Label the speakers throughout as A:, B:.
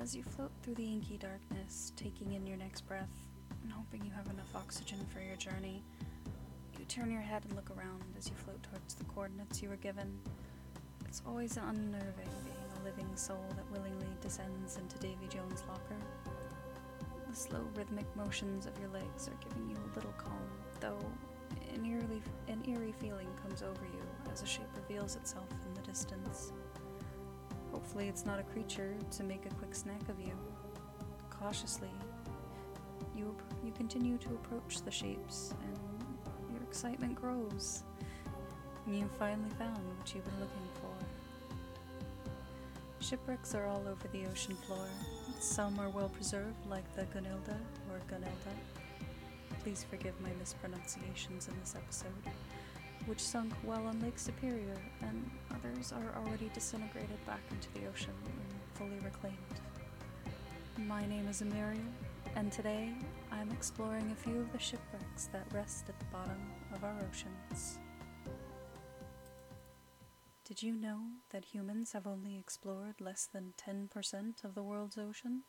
A: As you float through the inky darkness, taking in your next breath, and hoping you have enough oxygen for your journey, you turn your head and look around as you float towards the coordinates you were given. It's always unnerving being a living soul that willingly descends into Davy Jones' locker. The slow rhythmic motions of your legs are giving you a little calm, though an eerie, an eerie feeling comes over you as a shape reveals itself in the distance. Hopefully, it's not a creature to make a quick snack of you. Cautiously, you, you continue to approach the shapes, and your excitement grows. You finally found what you've been looking for. Shipwrecks are all over the ocean floor. Some are well preserved, like the Gunilda or Gunelda. Please forgive my mispronunciations in this episode, which sunk well on Lake Superior, and others are already disintegrated back into the ocean and fully reclaimed. My name is Emiria, and today I'm exploring a few of the shipwrecks that rest at the bottom of our oceans. Did you know that humans have only explored less than 10% of the world's ocean?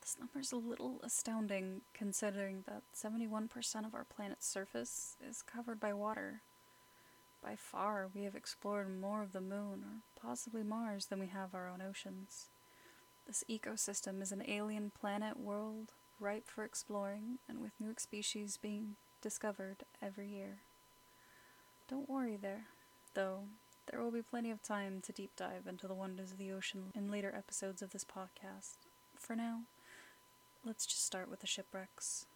A: This number is a little astounding considering that 71% of our planet's surface is covered by water. By far, we have explored more of the moon or possibly Mars than we have our own oceans. This ecosystem is an alien planet world ripe for exploring and with new species being discovered every year. Don't worry there, though, there will be plenty of time to deep dive into the wonders of the ocean in later episodes of this podcast. For now, let's just start with the shipwrecks.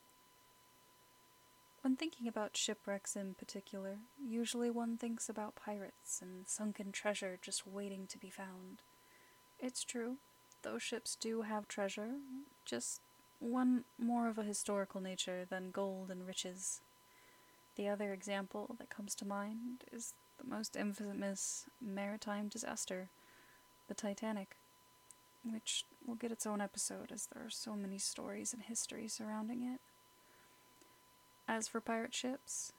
A: When thinking about shipwrecks in particular, usually one thinks about pirates and sunken treasure just waiting to be found. It's true, those ships do have treasure, just one more of a historical nature than gold and riches. The other example that comes to mind is the most infamous maritime disaster, the Titanic, which will get its own episode as there are so many stories and history surrounding it. As for pirate ships,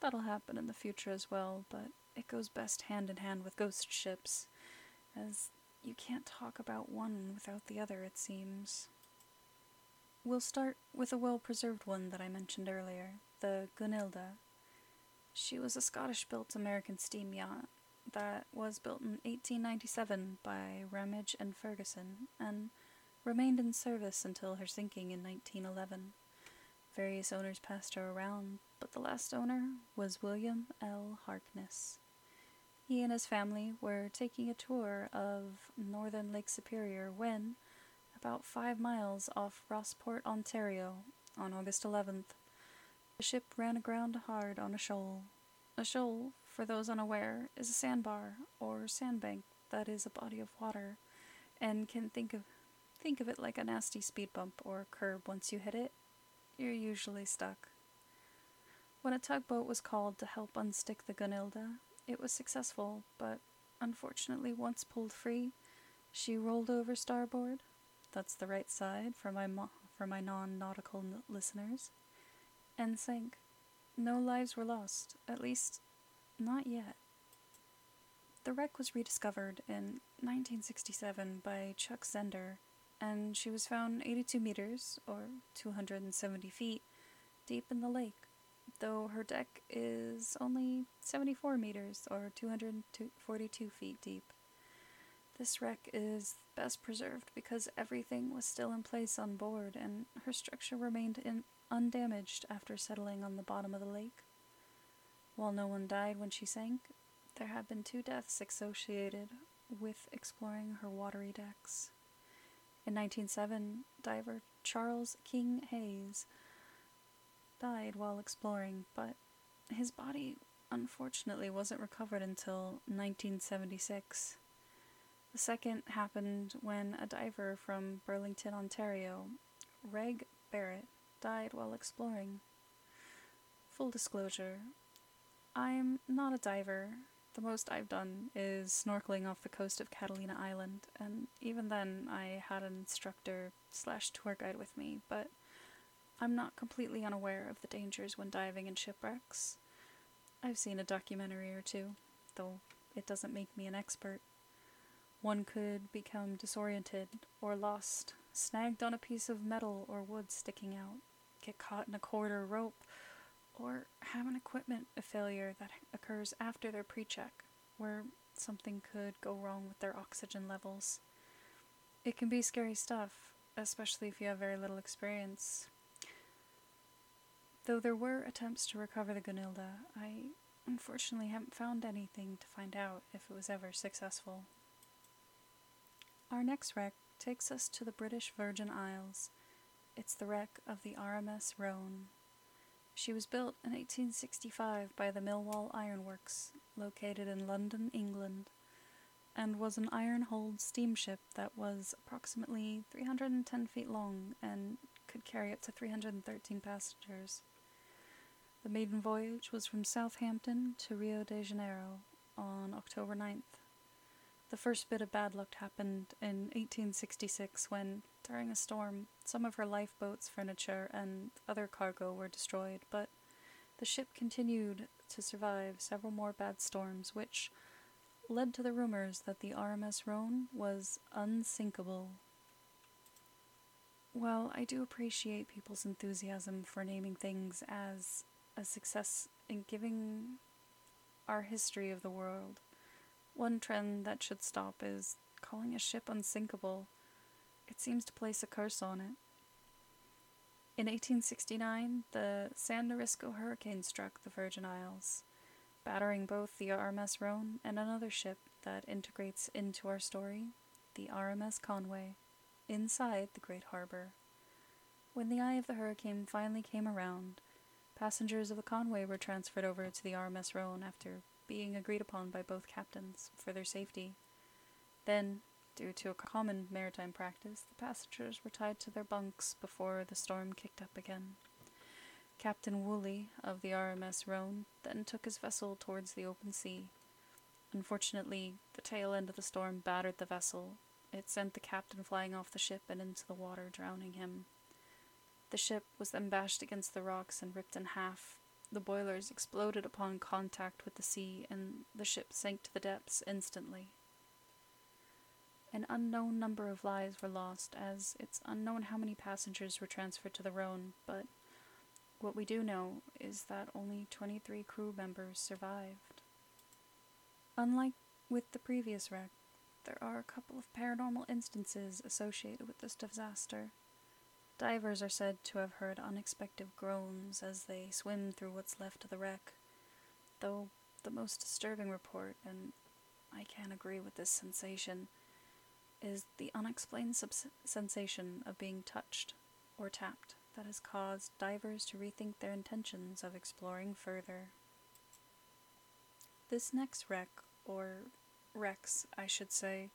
A: that'll happen in the future as well, but it goes best hand in hand with ghost ships, as you can't talk about one without the other, it seems. We'll start with a well preserved one that I mentioned earlier, the Gunilda, she was a Scottish built American steam yacht that was built in 1897 by Ramage and Ferguson and remained in service until her sinking in 1911. Various owners passed her around, but the last owner was William L. Harkness. He and his family were taking a tour of northern Lake Superior when, about five miles off Rossport, Ontario, on August 11th, the ship ran aground hard on a shoal. A shoal, for those unaware, is a sandbar or sandbank that is a body of water, and can think of think of it like a nasty speed bump or curb once you hit it. You're usually stuck. When a tugboat was called to help unstick the Gunilda, it was successful, but unfortunately, once pulled free, she rolled over starboard. That's the right side for my mo- for my non-nautical n- listeners and sank. No lives were lost, at least, not yet. The wreck was rediscovered in 1967 by Chuck Zender, and she was found 82 meters, or 270 feet, deep in the lake, though her deck is only 74 meters, or 242 feet deep. This wreck is best preserved because everything was still in place on board and her structure remained in undamaged after settling on the bottom of the lake. While no one died when she sank, there have been two deaths associated with exploring her watery decks. In 1907, diver Charles King Hayes died while exploring, but his body unfortunately wasn't recovered until 1976. The second happened when a diver from Burlington, Ontario, Reg Barrett, died while exploring. Full disclosure I'm not a diver. The most I've done is snorkeling off the coast of Catalina Island, and even then I had an instructor slash tour guide with me, but I'm not completely unaware of the dangers when diving in shipwrecks. I've seen a documentary or two, though it doesn't make me an expert. One could become disoriented or lost, snagged on a piece of metal or wood sticking out, get caught in a cord or rope, or have an equipment failure that occurs after their pre check, where something could go wrong with their oxygen levels. It can be scary stuff, especially if you have very little experience. Though there were attempts to recover the Gunilda, I unfortunately haven't found anything to find out if it was ever successful. Our next wreck takes us to the British Virgin Isles. It's the wreck of the RMS Rhone. She was built in 1865 by the Millwall Ironworks, located in London, England, and was an iron-hulled steamship that was approximately 310 feet long and could carry up to 313 passengers. The maiden voyage was from Southampton to Rio de Janeiro on October 9th. The first bit of bad luck happened in 1866 when, during a storm, some of her lifeboats, furniture, and other cargo were destroyed, but the ship continued to survive several more bad storms, which led to the rumors that the RMS Rhone was unsinkable. Well, I do appreciate people's enthusiasm for naming things as a success in giving our history of the world, one trend that should stop is calling a ship unsinkable. It seems to place a curse on it. In 1869, the San Lorenzo hurricane struck the Virgin Isles, battering both the RMS Rhone and another ship that integrates into our story, the RMS Conway, inside the Great Harbor. When the eye of the hurricane finally came around, passengers of the Conway were transferred over to the RMS Rhone after being agreed upon by both captains for their safety. Then, due to a common maritime practice, the passengers were tied to their bunks before the storm kicked up again. Captain Woolley of the RMS Rhone then took his vessel towards the open sea. Unfortunately, the tail end of the storm battered the vessel. It sent the captain flying off the ship and into the water, drowning him. The ship was then bashed against the rocks and ripped in half, the boilers exploded upon contact with the sea, and the ship sank to the depths instantly. An unknown number of lives were lost, as it's unknown how many passengers were transferred to the Rhone, but what we do know is that only 23 crew members survived. Unlike with the previous wreck, there are a couple of paranormal instances associated with this disaster. Divers are said to have heard unexpected groans as they swim through what's left of the wreck, though the most disturbing report, and I can't agree with this sensation, is the unexplained subs- sensation of being touched or tapped that has caused divers to rethink their intentions of exploring further. This next wreck, or wrecks, I should say,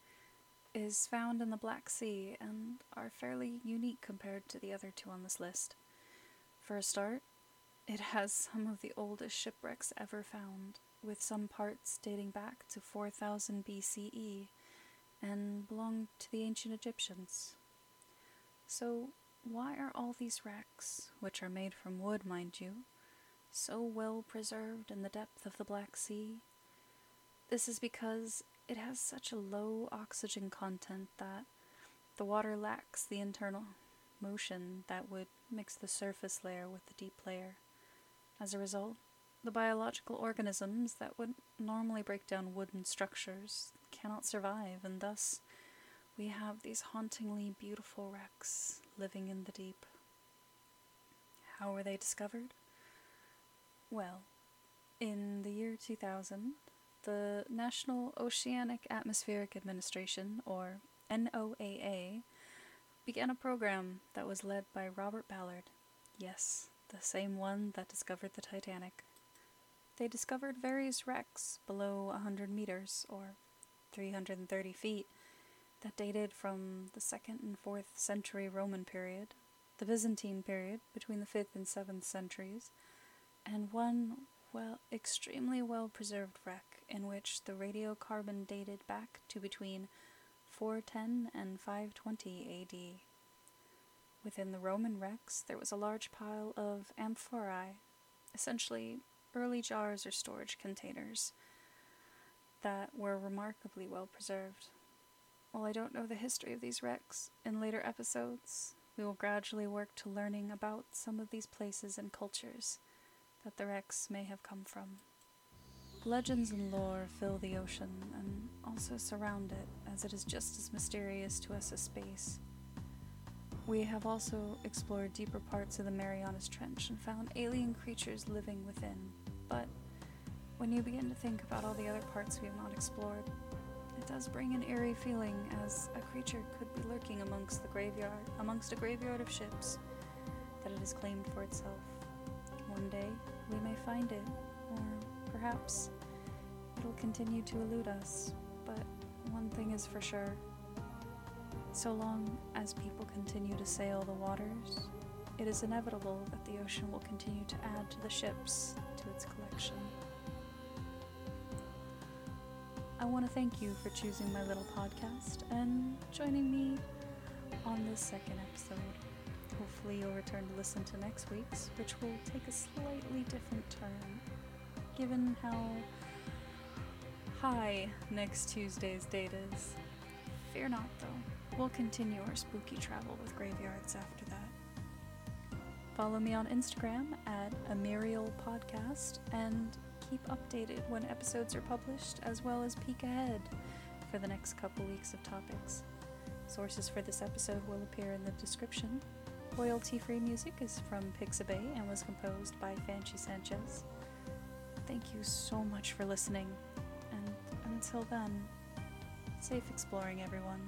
A: is found in the Black Sea and are fairly unique compared to the other two on this list. For a start, it has some of the oldest shipwrecks ever found, with some parts dating back to 4000 BCE and belonged to the ancient Egyptians. So, why are all these wrecks, which are made from wood, mind you, so well preserved in the depth of the Black Sea? This is because it has such a low oxygen content that the water lacks the internal motion that would mix the surface layer with the deep layer. As a result, the biological organisms that would normally break down wooden structures cannot survive, and thus we have these hauntingly beautiful wrecks living in the deep. How were they discovered? Well, in the year 2000, the National Oceanic Atmospheric Administration, or NOAA, began a program that was led by Robert Ballard. Yes, the same one that discovered the Titanic. They discovered various wrecks below 100 meters, or 330 feet, that dated from the 2nd and 4th century Roman period, the Byzantine period between the 5th and 7th centuries, and one well extremely well preserved wreck in which the radiocarbon dated back to between 410 and 520 AD. Within the Roman wrecks, there was a large pile of amphorae, essentially early jars or storage containers, that were remarkably well preserved. while I don't know the history of these wrecks, in later episodes, we will gradually work to learning about some of these places and cultures that the wrecks may have come from. Legends and lore fill the ocean and also surround it, as it is just as mysterious to us as space. We have also explored deeper parts of the Marianas Trench and found alien creatures living within, but when you begin to think about all the other parts we have not explored, it does bring an eerie feeling as a creature could be lurking amongst the graveyard, amongst a graveyard of ships that it has claimed for itself. One day we may find it, or perhaps it'll continue to elude us, but one thing is for sure. So long as people continue to sail the waters, it is inevitable that the ocean will continue to add to the ships to its collection. I want to thank you for choosing my little podcast and joining me on this second episode. Hopefully, you'll return to listen to next week's, which will take a slightly different turn, given how high next Tuesday's date is. Fear not, though. We'll continue our spooky travel with graveyards after that. Follow me on Instagram at Amirial Podcast and keep updated when episodes are published, as well as peek ahead for the next couple weeks of topics. Sources for this episode will appear in the description. Royalty free music is from Pixabay and was composed by Fanchi Sanchez. Thank you so much for listening, and until then, safe exploring, everyone.